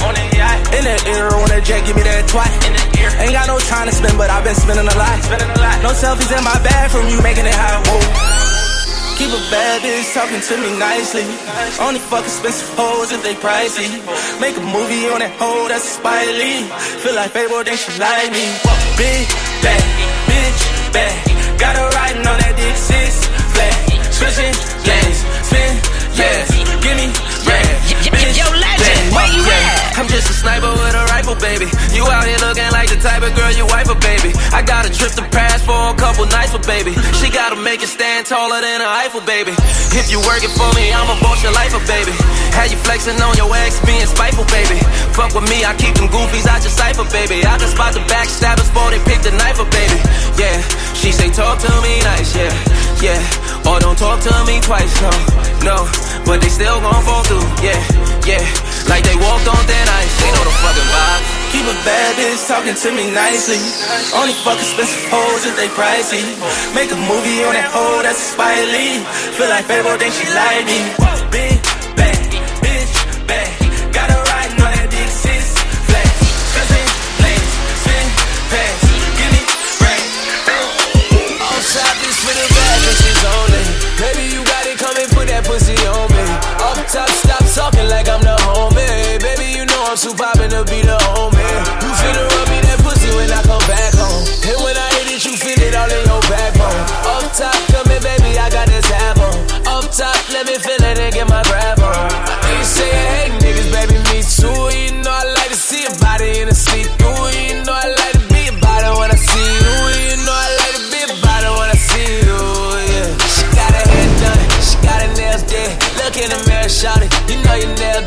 In the ear, on that jet, give me that twat. Ain't got no time to spend, but I've been spending a lot. No selfies in my bathroom, you making it hot. Whoa. Keep a bad bitch talking to me nicely. Only fuck expensive hoes if they pricey. Make a movie on that hoe that's a Spike Lee. Feel like Fable, think she like me. Big bag, bitch bag. Got her riding on that dick six flat. Switching lanes, spin, yeah. Give me bread, where you at? I'm just a sniper with a rifle, baby. You out here looking like the type of girl you wife a baby. I got a trip to Paris for a couple nights with baby. She gotta make it stand taller than a Eiffel, baby. If you working for me, I'ma boss your life, a baby. Have you flexing on your ex, being spiteful, baby. Fuck with me, I keep them goofies, I just cipher, baby. I can spot the backstabbers before they pick the knife up, baby. Yeah, she say talk to me nice, yeah, yeah. Or don't talk to me twice, no, no. But they still gon' fall through, yeah, yeah. Like they walked on thin ice, they know the fucking vibe. Keep a bad bitch talking to me nicely. Only fuck expensive hoes if they pricey. Make a movie on that hoe that's a Spike Lee. Feel like Fable, think she like me. Big bag, bitch bag. Got her riding on that dick six flat. Cousin lanes, spin pass. Give me brain. Outside this for the bad bitches only. Baby, you got it, come and put that pussy on me. Up top, stop talking like I'm the homie. Baby, you know I'm too poppin' to be the homie. You finna rub me that pussy when I come back home. And when I hit it, you feel it all in your backbone. Up top, come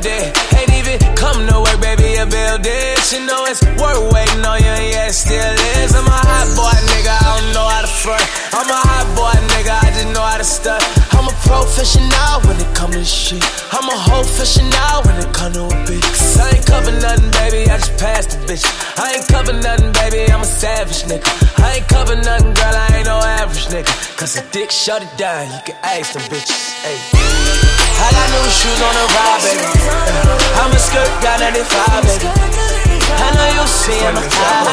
that. Ain't even come to work, baby, I build this. You know it's worth waiting on you, yeah, it still is. I'm a hot boy, nigga, I don't know how to front. I'm a hot boy, nigga, I just know how to stunt. I'm a professional when it comes to shit. I'm a whole professional when it comes to a bitch. Cause I ain't cover nothing, baby, I just passed the bitch. I ain't cover nothing, baby, I'm a savage nigga. I ain't cover nothing, girl, I ain't no average nigga. Cause a dick shut it down, you can ask some bitches, ayy. I got new shoes on the ride, baby. I'm a skirt, got 95, baby. I know you see in my eyes.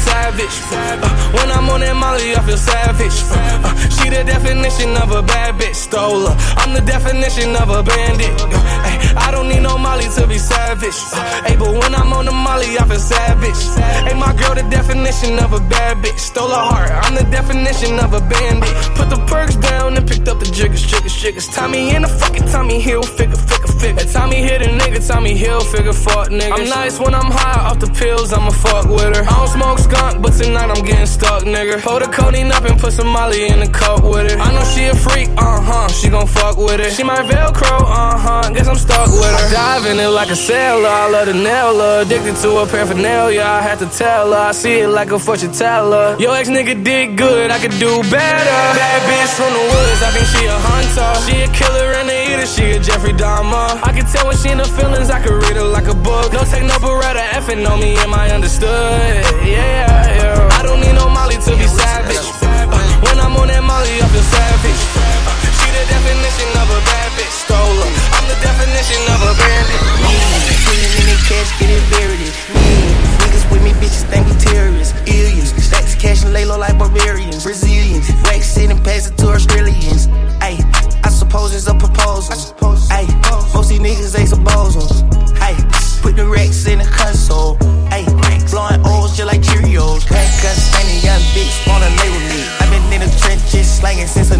Savage. Uh, when I'm on that Molly, I feel savage. Uh, uh, she the definition of a bad bitch, stole her. I'm the definition of a bandit. Uh, ay, I don't need no Molly to be savage. Uh, ay, but when I'm on the Molly, I feel savage. Hey, my girl, the definition of a bad bitch, stole her heart. I'm the definition of a bandit. Put the perks down and picked up the jiggers, jiggers, jiggers. Tommy in the fucking Tommy Hilfiger, figure, figure. Tommy hit a nigga, Tommy Hilfiger, fuck nigga. I'm nice when I'm high off the pills, I'ma fuck with her. I don't smoke skunk, but tonight I'm getting stuck, nigga. Pull the codeine up and put some Molly in the cup with it. I know she a freak, uh huh. She gon' fuck with it. She my Velcro, uh huh. Guess I'm stuck with her. I dive in it like a sailor. I love the nail her. Addicted to her paraphernalia. I had to tell her. I see it like a fortune teller. Yo, ex nigga did good. I could do better. Bad bitch from the woods. I think she a hunter. She a killer and a eater. She a Jeffrey Dahmer. I can tell when she in the feelings. I could read her like a book. No take no beretta. Effing on me. Am I understood? Yeah, yeah. I don't need no Molly to be savage. Uh, when I'm on that Molly, I feel savage. Uh, she the definition of a bad bitch. Stole her. I'm the definition of a bandit. Putting in their cash, getting buried. Yeah. Niggas with me, bitches think we terrorists. Aliens. Stacks cash and lay low like barbarians. Brazilians. Wax it and pass it to Australians. Ayy, I suppose it's a proposal. Ayy, most these niggas ain't supposals. Ayy, put the racks in the console. Ayy, blowing O's just like Cheerios. Pack us, young bitch wanna lay with me. i been in the trenches slanging since a